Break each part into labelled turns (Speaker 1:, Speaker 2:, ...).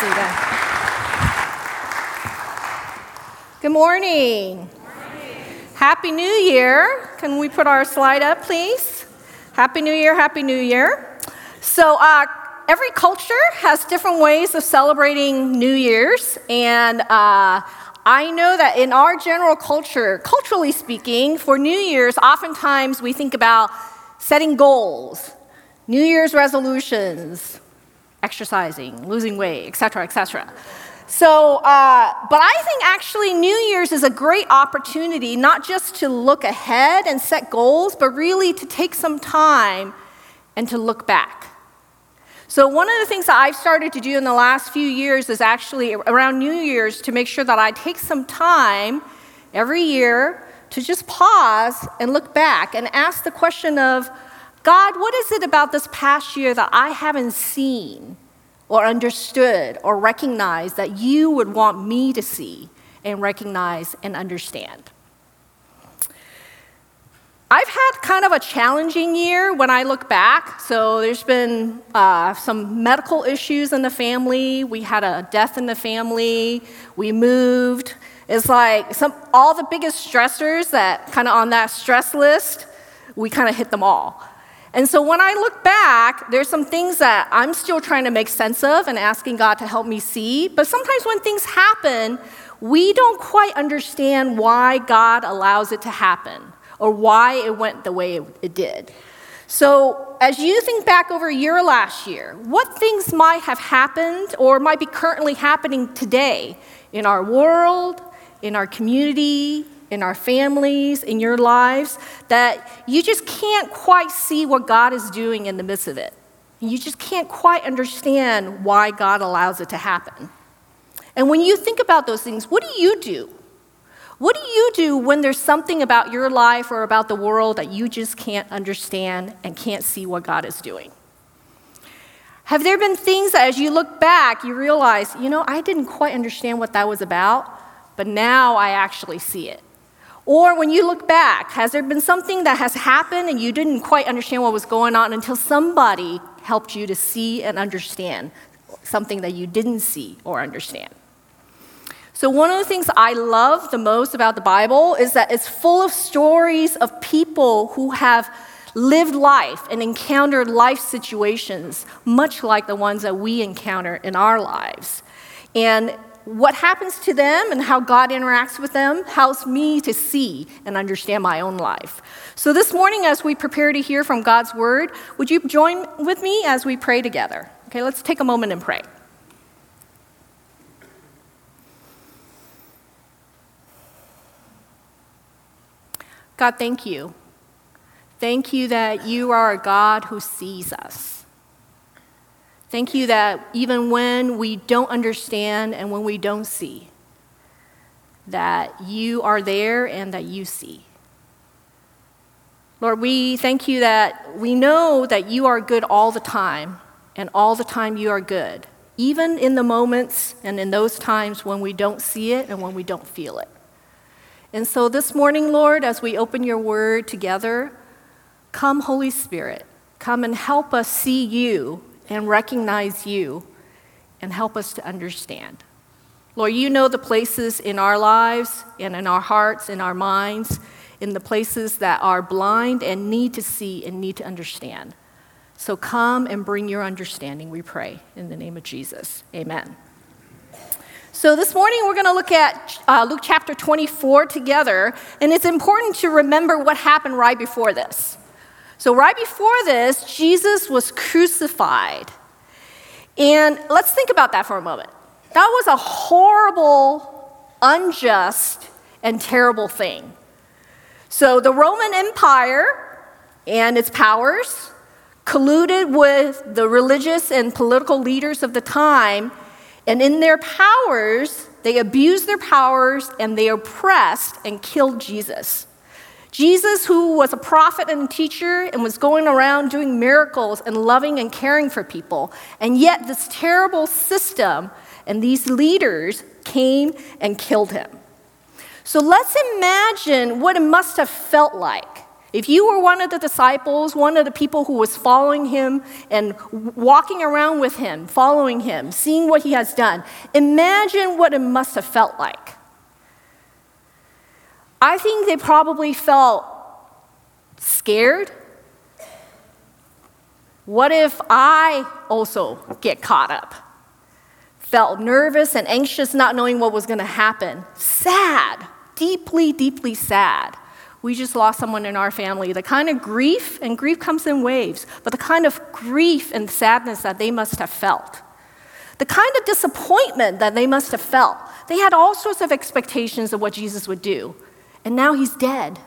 Speaker 1: seated. Good morning. Happy New Year. Can we put our slide up, please? Happy New Year, Happy New Year. So, uh, every culture has different ways of celebrating New Year's, and uh, I know that in our general culture, culturally speaking, for New Year's, oftentimes we think about setting goals, New Year's resolutions, exercising, losing weight, etc., etc. So, uh, but I think actually New Year's is a great opportunity not just to look ahead and set goals, but really to take some time and to look back. So, one of the things that I've started to do in the last few years is actually around New Year's to make sure that I take some time every year to just pause and look back and ask the question of God, what is it about this past year that I haven't seen or understood or recognized that you would want me to see and recognize and understand? I've had kind of a challenging year when I look back. So there's been uh, some medical issues in the family. We had a death in the family. We moved. It's like some, all the biggest stressors that kind of on that stress list, we kind of hit them all. And so when I look back, there's some things that I'm still trying to make sense of and asking God to help me see. But sometimes when things happen, we don't quite understand why God allows it to happen or why it went the way it did. So, as you think back over your last year, what things might have happened or might be currently happening today in our world, in our community, in our families, in your lives, that you just can't quite see what God is doing in the midst of it? You just can't quite understand why God allows it to happen. And when you think about those things, what do you do? What do you do when there's something about your life or about the world that you just can't understand and can't see what God is doing? Have there been things that as you look back, you realize, you know, I didn't quite understand what that was about, but now I actually see it? Or when you look back, has there been something that has happened and you didn't quite understand what was going on until somebody helped you to see and understand something that you didn't see or understand? So, one of the things I love the most about the Bible is that it's full of stories of people who have lived life and encountered life situations, much like the ones that we encounter in our lives. And what happens to them and how God interacts with them helps me to see and understand my own life. So, this morning, as we prepare to hear from God's word, would you join with me as we pray together? Okay, let's take a moment and pray. God, thank you. Thank you that you are a God who sees us. Thank you that even when we don't understand and when we don't see, that you are there and that you see. Lord, we thank you that we know that you are good all the time, and all the time you are good, even in the moments and in those times when we don't see it and when we don't feel it. And so this morning, Lord, as we open your word together, come, Holy Spirit, come and help us see you and recognize you and help us to understand. Lord, you know the places in our lives and in our hearts, in our minds, in the places that are blind and need to see and need to understand. So come and bring your understanding, we pray, in the name of Jesus. Amen. So, this morning we're going to look at uh, Luke chapter 24 together, and it's important to remember what happened right before this. So, right before this, Jesus was crucified. And let's think about that for a moment. That was a horrible, unjust, and terrible thing. So, the Roman Empire and its powers colluded with the religious and political leaders of the time and in their powers, they abused their powers and they oppressed and killed Jesus. Jesus, who was a prophet and teacher and was going around doing miracles and loving and caring for people. And yet, this terrible system and these leaders came and killed him. So let's imagine what it must have felt like If you were one of the disciples, one of the people who was following him and walking around with him, following him, seeing what he has done, imagine what it must have felt like. I think they probably felt scared. What if I also get caught up? Felt nervous and anxious, not knowing what was going to happen. Sad, deeply, deeply sad. We just lost someone in our family. The kind of grief, and grief comes in waves, but the kind of grief and sadness that they must have felt. The kind of disappointment that they must have felt. They had all sorts of expectations of what Jesus would do, and now he's dead.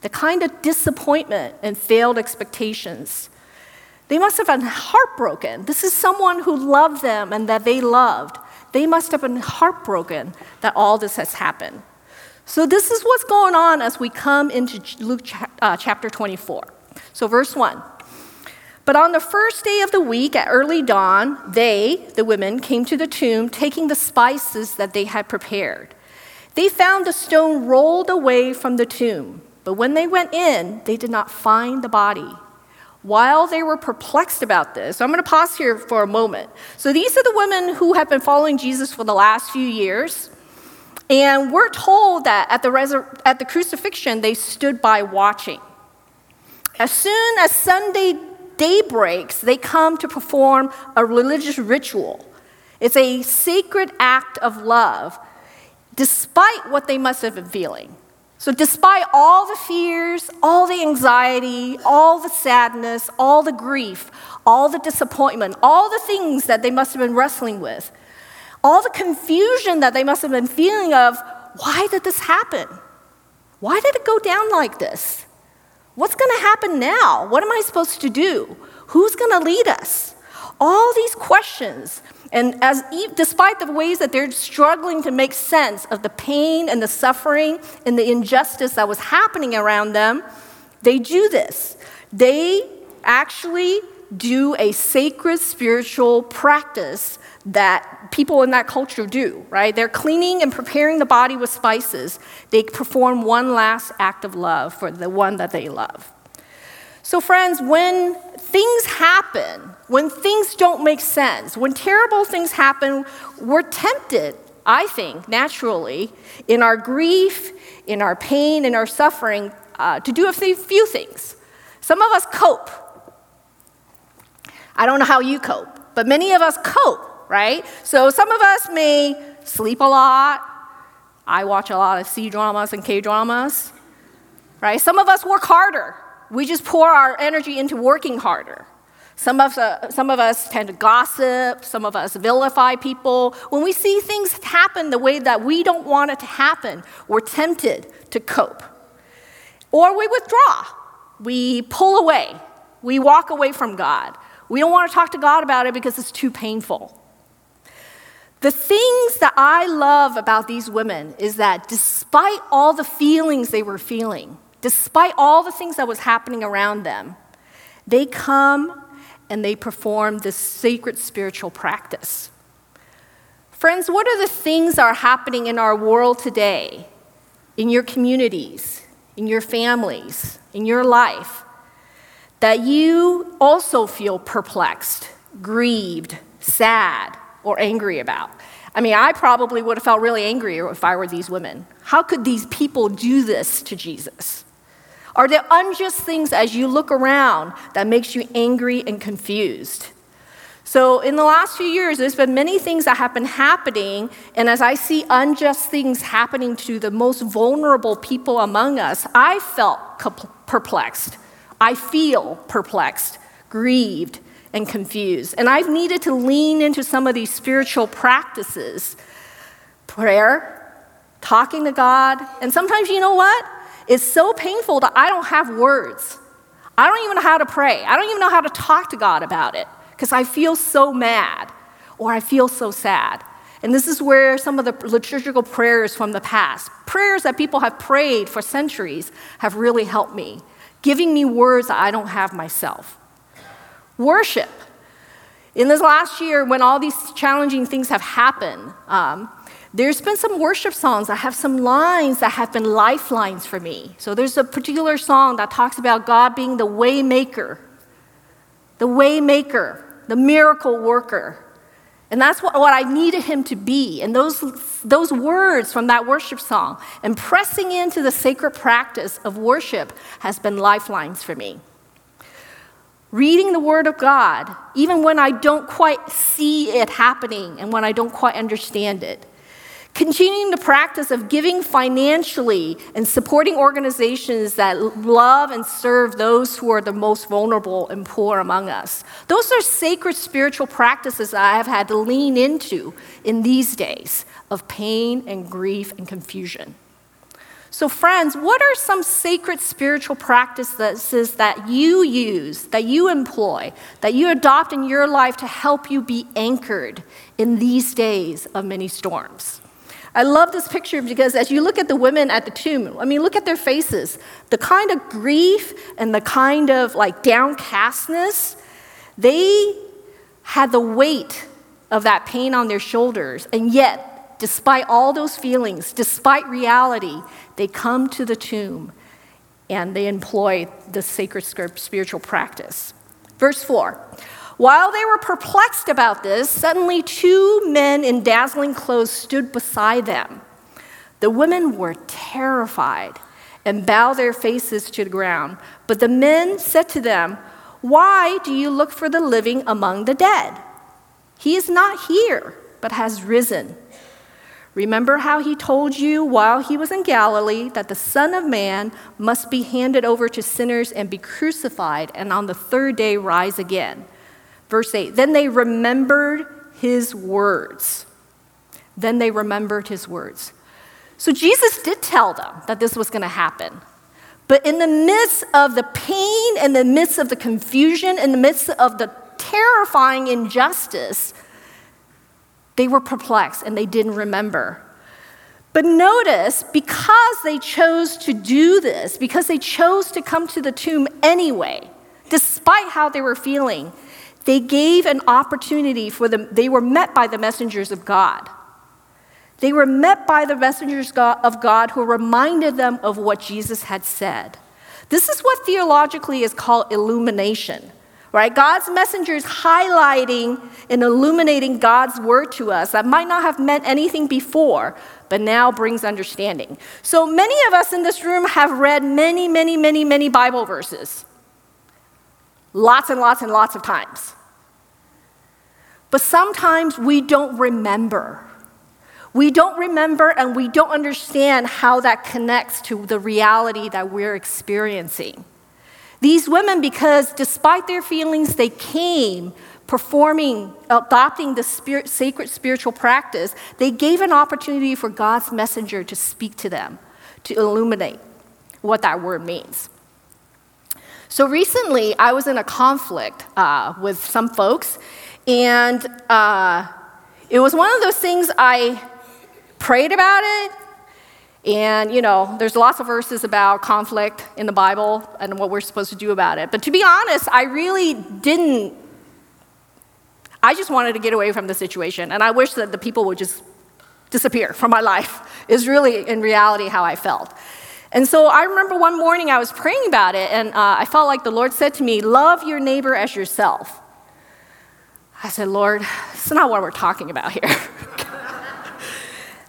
Speaker 1: The kind of disappointment and failed expectations. They must have been heartbroken. This is someone who loved them and that they loved. They must have been heartbroken that all this has happened. So, this is what's going on as we come into Luke uh, chapter 24. So, verse 1. But on the first day of the week at early dawn, they, the women, came to the tomb taking the spices that they had prepared. They found the stone rolled away from the tomb, but when they went in, they did not find the body. While they were perplexed about this, I'm going to pause here for a moment. So these are the women who have been following Jesus for the last few years. And we're told that at the, resur- at the crucifixion, they stood by watching. As soon as Sunday day breaks, they come to perform a religious ritual. It's a sacred act of love, despite what they must have been feeling. So, despite all the fears, all the anxiety, all the sadness, all the grief, all the disappointment, all the things that they must have been wrestling with, all the confusion that they must have been feeling of why did this happen? Why did it go down like this? What's going to happen now? What am I supposed to do? Who's going to lead us? All these questions. And as despite the ways that they're struggling to make sense of the pain and the suffering and the injustice that was happening around them, they do this. They actually do a sacred spiritual practice that people in that culture do, right? They're cleaning and preparing the body with spices. They perform one last act of love for the one that they love. So, friends, when things happen, when things don't make sense, when terrible things happen, we're tempted, I think, naturally, in our grief, in our pain, in our suffering, uh, to do a few things. Some of us cope. I don't know how you cope, but many of us cope right? So some of us may sleep a lot. I watch a lot of C dramas and K dramas, right? Some of us work harder. We just pour our energy into working harder. Some of, uh, some of us tend to gossip, some of us vilify people. When we see things happen the way that we don't want it to happen, we're tempted to cope. Or we withdraw, we pull away, we walk away from God. We don't want to talk to God about it because it's too painful. The things that I love about these women is that despite all the feelings they were feeling, despite all the things that was happening around them, they come and they perform this sacred spiritual practice. Friends, what are the things that are happening in our world today, in your communities, in your families, in your life, that you also feel perplexed, grieved, sad, or angry about. I mean, I probably would have felt really angry if I were these women. How could these people do this to Jesus? Are there unjust things as you look around that makes you angry and confused? So, in the last few years, there's been many things that have been happening, and as I see unjust things happening to the most vulnerable people among us, I felt perplexed. I feel perplexed, grieved, and confused. And I've needed to lean into some of these spiritual practices prayer, talking to God. And sometimes, you know what? It's so painful that I don't have words. I don't even know how to pray. I don't even know how to talk to God about it because I feel so mad or I feel so sad. And this is where some of the liturgical prayers from the past, prayers that people have prayed for centuries, have really helped me, giving me words that I don't have myself. Worship. In this last year, when all these challenging things have happened, um, There's been some worship songs that have some lines that have been lifelines for me. So there's a particular song that talks about God being the way maker, the way maker, the miracle worker. And that's what, what I needed him to be. And those, those words from that worship song and pressing into the sacred practice of worship has been lifelines for me. Reading the Word of God, even when I don't quite see it happening and when I don't quite understand it. Continuing the practice of giving financially and supporting organizations that love and serve those who are the most vulnerable and poor among us. Those are sacred spiritual practices I have had to lean into in these days of pain and grief and confusion. So, friends, what are some sacred spiritual practices that you use, that you employ, that you adopt in your life to help you be anchored in these days of many storms? I love this picture because as you look at the women at the tomb, I mean, look at their faces. The kind of grief and the kind of like downcastness, they had the weight of that pain on their shoulders. And yet, despite all those feelings, despite reality, they come to the tomb and they employ the sacred spiritual practice. Verse 4 while they were perplexed about this, suddenly two men in dazzling clothes stood beside them. The women were terrified and bowed their faces to the ground. But the men said to them, Why do you look for the living among the dead? He is not here, but has risen. Remember how he told you while he was in Galilee that the Son of Man must be handed over to sinners and be crucified, and on the third day rise again. Verse 8 Then they remembered his words. Then they remembered his words. So Jesus did tell them that this was going to happen. But in the midst of the pain, in the midst of the confusion, in the midst of the terrifying injustice, they were perplexed and they didn't remember. But notice, because they chose to do this, because they chose to come to the tomb anyway, despite how they were feeling, they gave an opportunity for them, they were met by the messengers of God. They were met by the messengers of God who reminded them of what Jesus had said. This is what theologically is called illumination, right? God's messengers highlighting and illuminating God's word to us that might not have meant anything before, but now brings understanding. So many of us in this room have read many, many, many, many Bible verses. Lots and lots and lots of times. But sometimes we don't remember. We don't remember and we don't understand how that connects to the reality that we're experiencing. These women, because despite their feelings, they came performing, adopting the spirit, sacred spiritual practice, they gave an opportunity for God's messenger to speak to them, to illuminate what that word means. So recently, I was in a conflict uh, with some folks, and uh, it was one of those things I prayed about it. And, you know, there's lots of verses about conflict in the Bible and what we're supposed to do about it. But to be honest, I really didn't. I just wanted to get away from the situation. And I wish that the people would just disappear from my life, is really, in reality, how I felt. And so I remember one morning I was praying about it, and uh, I felt like the Lord said to me, Love your neighbor as yourself. I said, Lord, it's not what we're talking about here.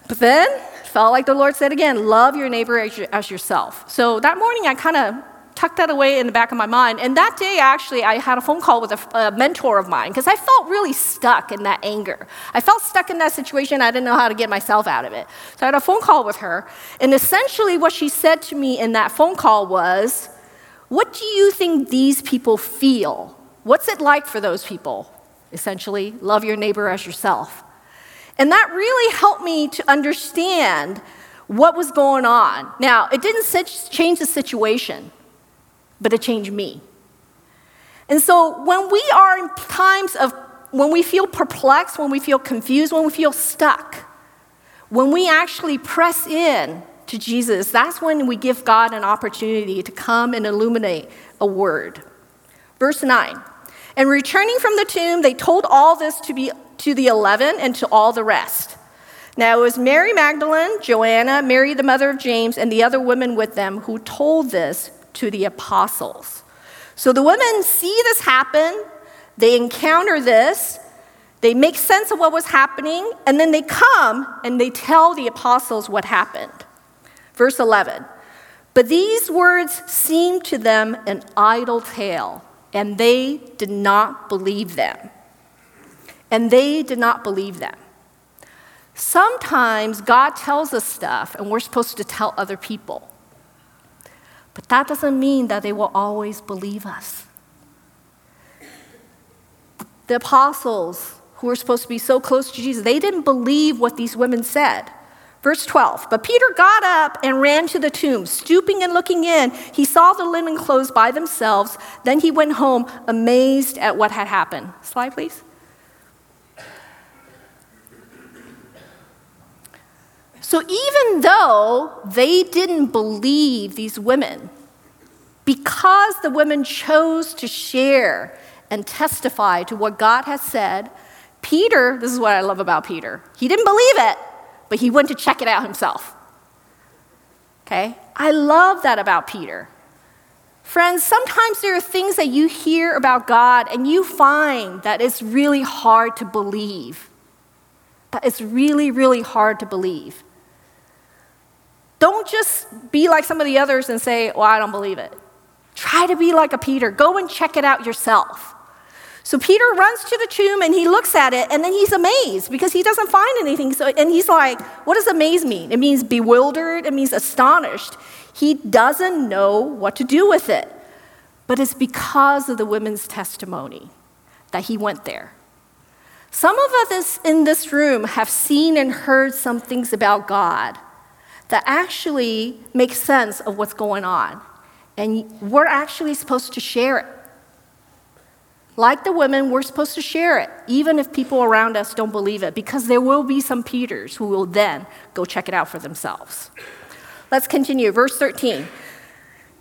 Speaker 1: but then felt like the Lord said again, love your neighbor as yourself. So that morning I kind of tucked that away in the back of my mind. And that day, actually, I had a phone call with a, a mentor of mine because I felt really stuck in that anger. I felt stuck in that situation. I didn't know how to get myself out of it. So I had a phone call with her. And essentially, what she said to me in that phone call was, What do you think these people feel? What's it like for those people? essentially, love your neighbor as yourself. And that really helped me to understand what was going on. Now, it didn't change the situation, but it changed me. And so when we are in times of, when we feel perplexed, when we feel confused, when we feel stuck, when we actually press in to Jesus, that's when we give God an opportunity to come and illuminate a word. Verse 9 and returning from the tomb, they told all this to, be, to the eleven and to all the rest. Now it was Mary Magdalene, Joanna, Mary the mother of James, and the other women with them who told this to the apostles. So the women see this happen, they encounter this, they make sense of what was happening, and then they come and they tell the apostles what happened. Verse 11 But these words seemed to them an idle tale, and they did not believe them. And they did not believe them. Sometimes God tells us stuff, and we're supposed to tell other people. But that doesn't mean that they will always believe us. The apostles, who were supposed to be so close to Jesus, they didn't believe what these women said. Verse 12, but Peter got up and ran to the tomb. Stooping and looking in, he saw the linen clothes by themselves. Then he went home, amazed at what had happened. Slide, please. So even though they didn't believe these women, because the women chose to share and testify to what God has said, Peter, this is what I love about Peter, he didn't believe it, but he went to check it out himself. Okay? I love that about Peter. Friends, sometimes there are things that you hear about God and you find that it's really hard to believe. That it's really, really hard to believe. Don't just be like some of the others and say, Well, I don't believe it. Try to be like a Peter. Go and check it out yourself. So Peter runs to the tomb and he looks at it and then he's amazed because he doesn't find anything. So, and he's like, what does amaze mean? It means bewildered, it means astonished. He doesn't know what to do with it. But it's because of the women's testimony that he went there. Some of us in this room have seen and heard some things about God that actually make sense of what's going on. And we're actually supposed to share it. Like the women, we're supposed to share it, even if people around us don't believe it, because there will be some Peters who will then go check it out for themselves. Let's continue. Verse 13.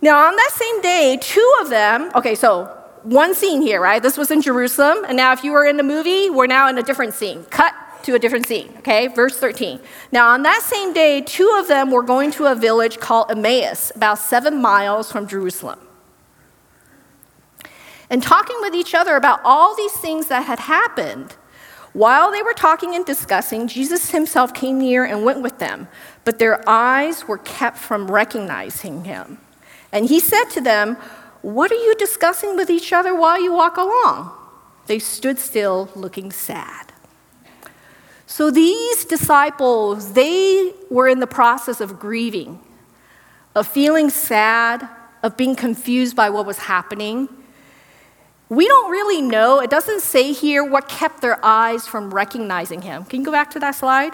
Speaker 1: Now, on that same day, two of them, okay, so one scene here, right? This was in Jerusalem, and now if you were in the movie, we're now in a different scene. Cut to a different scene, okay? Verse 13. Now, on that same day, two of them were going to a village called Emmaus, about seven miles from Jerusalem and talking with each other about all these things that had happened. While they were talking and discussing, Jesus himself came near and went with them, but their eyes were kept from recognizing him. And he said to them, What are you discussing with each other while you walk along? They stood still, looking sad. So these disciples, they were in the process of grieving, of feeling sad, of being confused by what was happening. We don't really know, it doesn't say here what kept their eyes from recognizing him. Can you go back to that slide?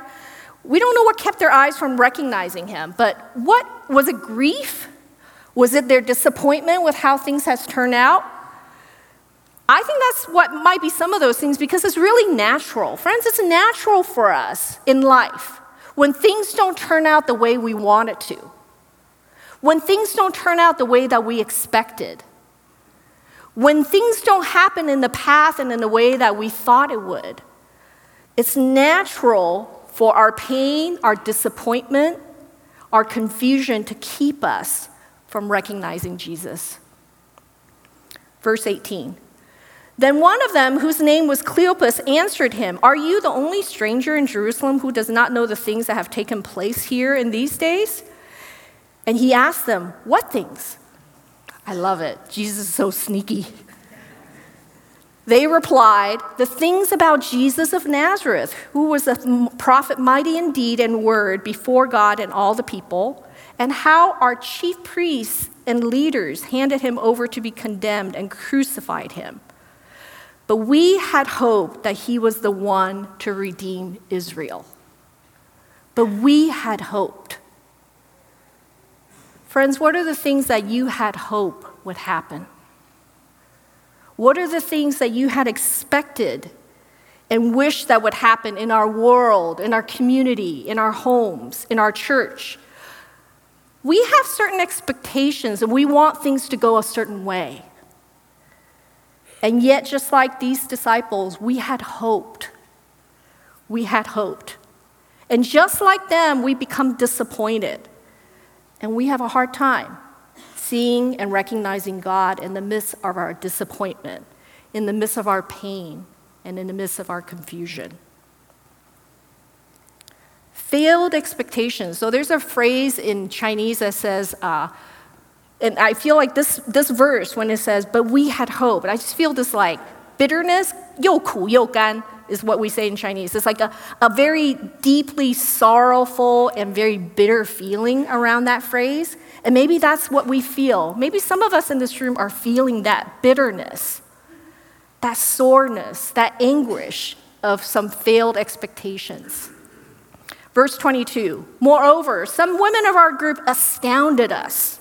Speaker 1: We don't know what kept their eyes from recognizing him, but what was it grief? Was it their disappointment with how things has turned out? I think that's what might be some of those things because it's really natural. Friends, it's natural for us in life when things don't turn out the way we want it to. When things don't turn out the way that we expected when things don't happen in the path and in the way that we thought it would, it's natural for our pain, our disappointment, our confusion to keep us from recognizing Jesus. Verse 18. Then one of them, whose name was Cleopas, answered him, Are you the only stranger in Jerusalem who does not know the things that have taken place here in these days? And he asked them, What things? I love it. Jesus is so sneaky. They replied, The things about Jesus of Nazareth, who was a prophet mighty in deed and word before God and all the people, and how our chief priests and leaders handed him over to be condemned and crucified him. But we had hoped that he was the one to redeem Israel. But we had hoped. Friends, what are the things that you had hope would happen? What are the things that you had expected and wished that would happen in our world, in our community, in our homes, in our church? We have certain expectations and we want things to go a certain way. And yet, just like these disciples, we had hoped. We had hoped. And just like them, we become disappointed. And we have a hard time seeing and recognizing God in the midst of our disappointment, in the midst of our pain, and in the midst of our confusion. Failed expectations. So there's a phrase in Chinese that says, uh, and I feel like this, this verse, when it says, but we had hope, and I just feel this like bitterness, 又苦又甘 is what we say in Chinese. It's like a, a very deeply sorrowful and very bitter feeling around that phrase. And maybe that's what we feel. Maybe some of us in this room are feeling that bitterness, that soreness, that anguish of some failed expectations. Verse 22 Moreover, some women of our group astounded us.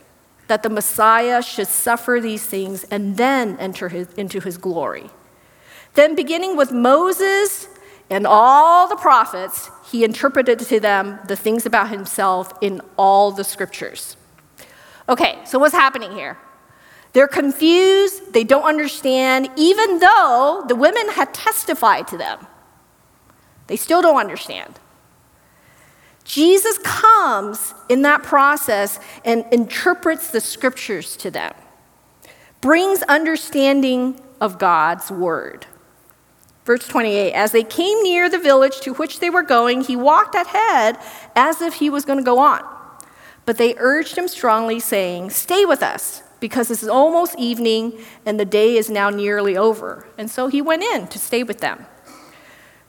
Speaker 1: that the Messiah should suffer these things and then enter his, into his glory? Then, beginning with Moses and all the prophets, he interpreted to them the things about himself in all the scriptures. Okay, so what's happening here? They're confused, they don't understand, even though the women had testified to them. They still don't understand. Jesus comes in that process and interprets the scriptures to them, brings understanding of God's word. Verse 28 As they came near the village to which they were going, he walked ahead as if he was going to go on. But they urged him strongly, saying, Stay with us because this is almost evening and the day is now nearly over. And so he went in to stay with them.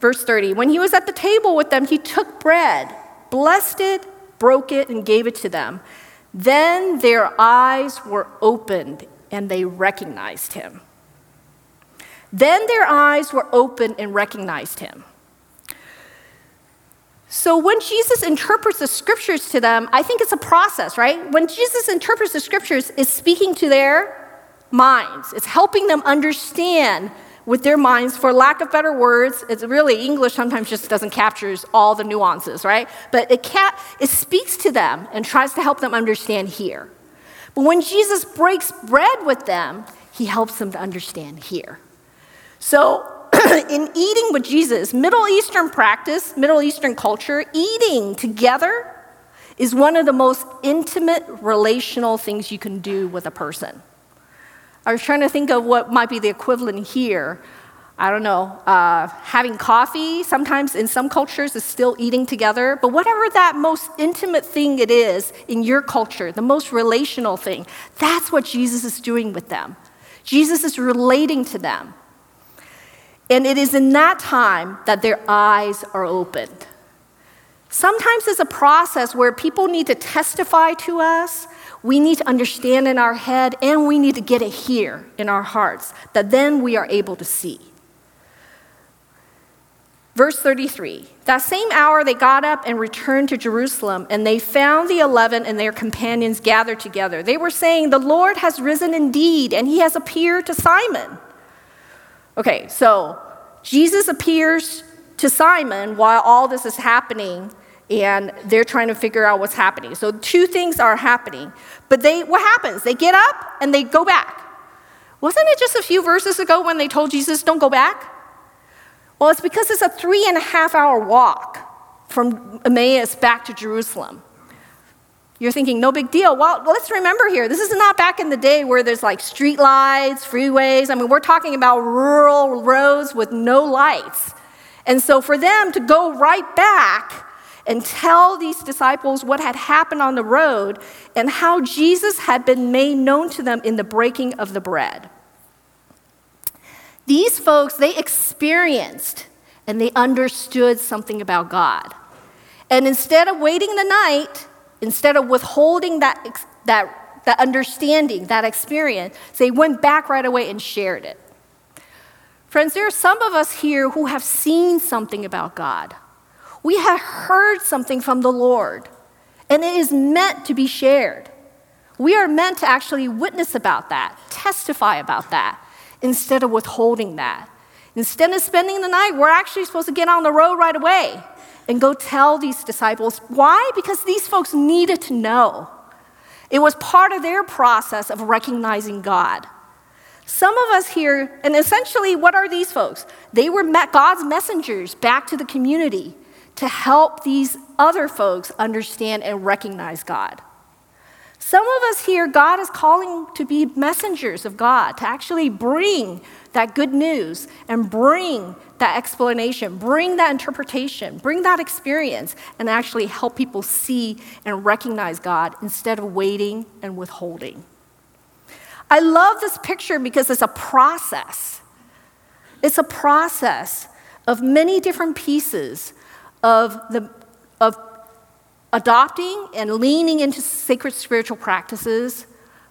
Speaker 1: Verse 30 When he was at the table with them, he took bread, blessed it, broke it, and gave it to them. Then their eyes were opened and they recognized him. Then their eyes were opened and recognized him. So when Jesus interprets the scriptures to them, I think it's a process, right? When Jesus interprets the scriptures, it's speaking to their minds. It's helping them understand with their minds, for lack of better words, it's really English sometimes just doesn't capture all the nuances, right? But it, ca- it speaks to them and tries to help them understand here. But when Jesus breaks bread with them, he helps them to understand here. So in eating with Jesus, Middle Eastern practice, Middle Eastern culture, eating together is one of the most intimate relational things you can do with a person. I was trying to think of what might be the equivalent here. I don't know, uh, having coffee sometimes in some cultures is still eating together, but whatever that most intimate thing it is in your culture, the most relational thing, that's what Jesus is doing with them. Jesus is relating to them. And it is in that time that their eyes are opened. Sometimes it's a process where people need to testify to us, we need to understand in our head, and we need to get it here in our hearts, that then we are able to see. Verse 33 That same hour they got up and returned to Jerusalem, and they found the eleven and their companions gathered together. They were saying, The Lord has risen indeed, and he has appeared to Simon. Okay, so Jesus appears to Simon while all this is happening and they're trying to figure out what's happening. So two things are happening. But they what happens? They get up and they go back. Wasn't it just a few verses ago when they told Jesus, don't go back? Well, it's because it's a three and a half hour walk from Emmaus back to Jerusalem. You're thinking, no big deal. Well, let's remember here, this is not back in the day where there's like street lights, freeways. I mean, we're talking about rural roads with no lights. And so for them to go right back and tell these disciples what had happened on the road and how Jesus had been made known to them in the breaking of the bread. These folks, they experienced and they understood something about God. And instead of waiting the night, Instead of withholding that, that, that understanding, that experience, they went back right away and shared it. Friends, there are some of us here who have seen something about God. We have heard something from the Lord, and it is meant to be shared. We are meant to actually witness about that, testify about that, instead of withholding that. Instead of spending the night, we're actually supposed to get on the road right away and go tell these disciples. Why? Because these folks needed to know. It was part of their process of recognizing God. Some of us here, and essentially, what are these folks? They were God's messengers back to the community to help these other folks understand and recognize God. Some of us here, God is calling to be messengers of God, to actually bring that good news and bring that explanation, bring that interpretation, bring that experience, and actually help people see and recognize God instead of waiting and withholding. I love this picture because it's a process. It's a process of many different pieces of, the, of adopting and leaning into sacred spiritual practices,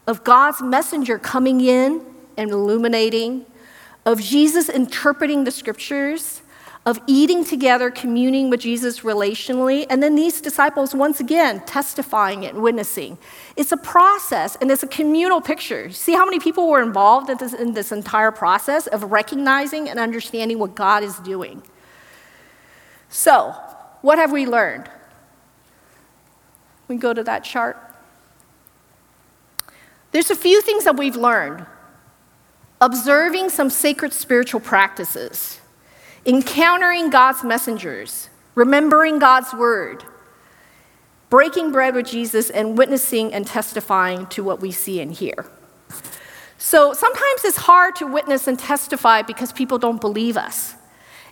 Speaker 1: of God's messenger coming in and illuminating, of Jesus interpreting the scriptures, of eating together, communing with Jesus relationally, and then these disciples, once again, testifying and witnessing. It's a process and it's a communal picture. See how many people were involved in this, in this entire process of recognizing and understanding what God is doing. So, what have we learned? We go to that chart. There's a few things that we've learned. Observing some sacred spiritual practices, encountering God's messengers, remembering God's word, breaking bread with Jesus, and witnessing and testifying to what we see and hear. So sometimes it's hard to witness and testify because people don't believe us.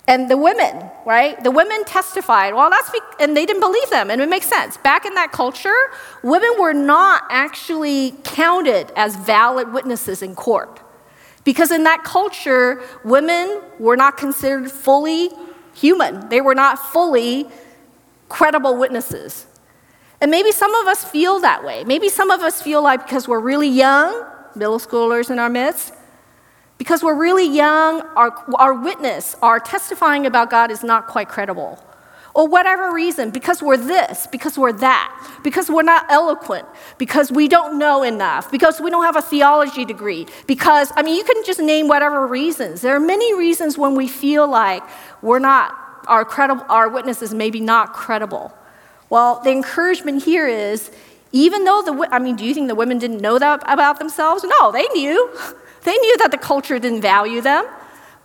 Speaker 1: And the women, right? The women testified. Well, that's be- and they didn't believe them, and it makes sense. Back in that culture, women were not actually counted as valid witnesses in court. Because in that culture, women were not considered fully human. They were not fully credible witnesses. And maybe some of us feel that way. Maybe some of us feel like because we're really young, middle schoolers in our midst, because we're really young, our, our witness, our testifying about God is not quite credible. Or whatever reason, because we're this, because we're that, because we're not eloquent, because we don't know enough, because we don't have a theology degree, because, I mean, you can just name whatever reasons. There are many reasons when we feel like we're not, our, credible, our witness is maybe not credible. Well, the encouragement here is even though the, I mean, do you think the women didn't know that about themselves? No, they knew. They knew that the culture didn't value them,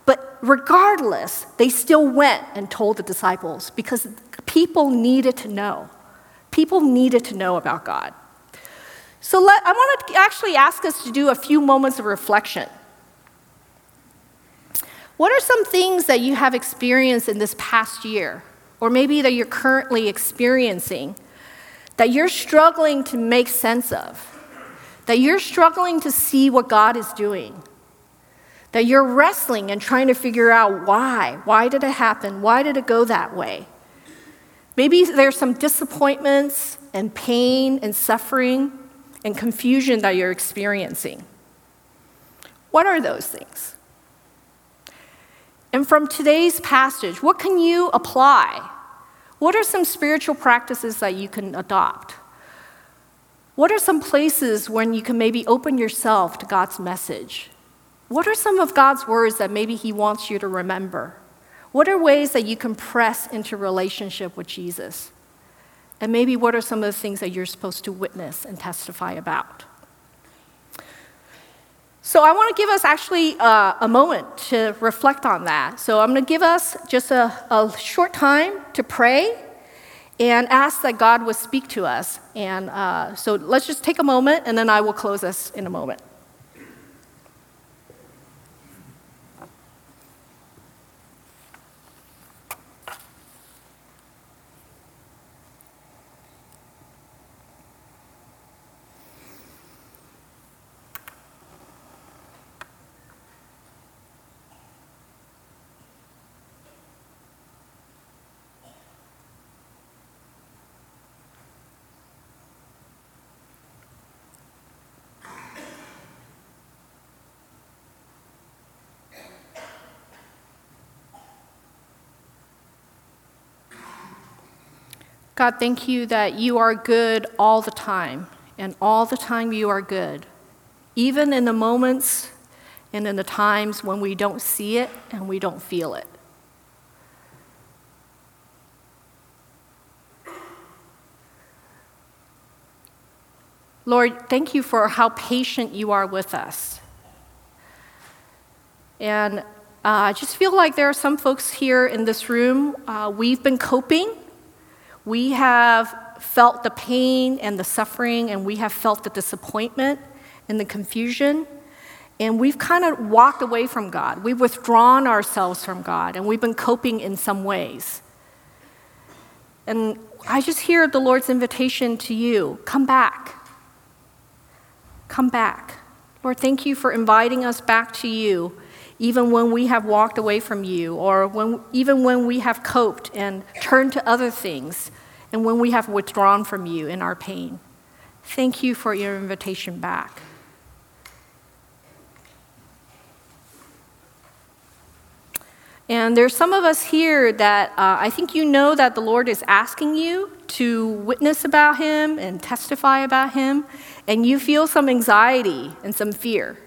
Speaker 1: but regardless, they still went and told the disciples because people needed to know. People needed to know about God. So let, I want to actually ask us to do a few moments of reflection. What are some things that you have experienced in this past year, or maybe that you're currently experiencing, that you're struggling to make sense of? That you're struggling to see what God is doing, that you're wrestling and trying to figure out why. Why did it happen? Why did it go that way? Maybe there's some disappointments and pain and suffering and confusion that you're experiencing. What are those things? And from today's passage, what can you apply? What are some spiritual practices that you can adopt? What are some places when you can maybe open yourself to God's message? What are some of God's words that maybe He wants you to remember? What are ways that you can press into relationship with Jesus? And maybe what are some of the things that you're supposed to witness and testify about? So, I want to give us actually uh, a moment to reflect on that. So, I'm going to give us just a, a short time to pray and ask that God would speak to us. And uh, so let's just take a moment, and then I will close us in a moment. God, thank you that you are good all the time, and all the time you are good, even in the moments and in the times when we don't see it and we don't feel it. Lord, thank you for how patient you are with us. And uh, I just feel like there are some folks here in this room, uh, we've been coping. We have felt the pain and the suffering, and we have felt the disappointment and the confusion. And we've kind of walked away from God. We've withdrawn ourselves from God, and we've been coping in some ways. And I just hear the Lord's invitation to you come back. Come back. Lord, thank you for inviting us back to you, even when we have walked away from you, or when, even when we have coped and turned to other things, and when we have withdrawn from you in our pain. Thank you for your invitation back. And there's some of us here that uh, I think you know that the Lord is asking you to witness about Him and testify about Him, and you feel some anxiety and some fear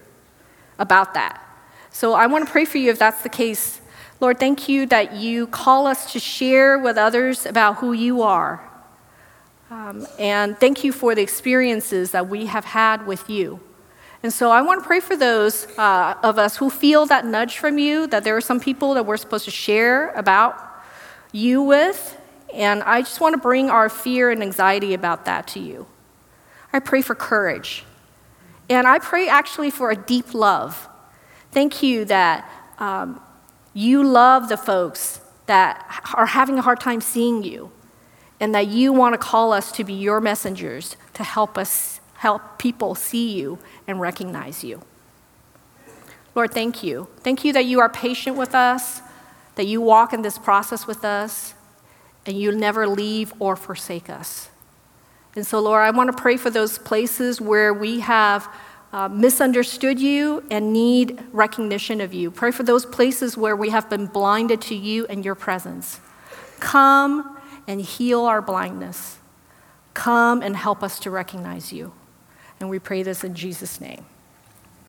Speaker 1: about that. So I want to pray for you if that's the case. Lord, thank you that you call us to share with others about who you are. Um, and thank you for the experiences that we have had with you. And so I want to pray for those uh, of us who feel that nudge from you, that there are some people that we're supposed to share about you with. And I just want to bring our fear and anxiety about that to you. I pray for courage. And I pray actually for a deep love. Thank you that um, you love the folks that are having a hard time seeing you, and that you want to call us to be your messengers to help us help people see you and recognize you. Lord, thank you. Thank you that you are patient with us, that you walk in this process with us, and you never leave or forsake us. And so, Lord, I want to pray for those places where we have uh, misunderstood you and need recognition of you. Pray for those places where we have been blinded to you and your presence. Come and heal our blindness. Come and help us to recognize you. And we pray this in Jesus' name.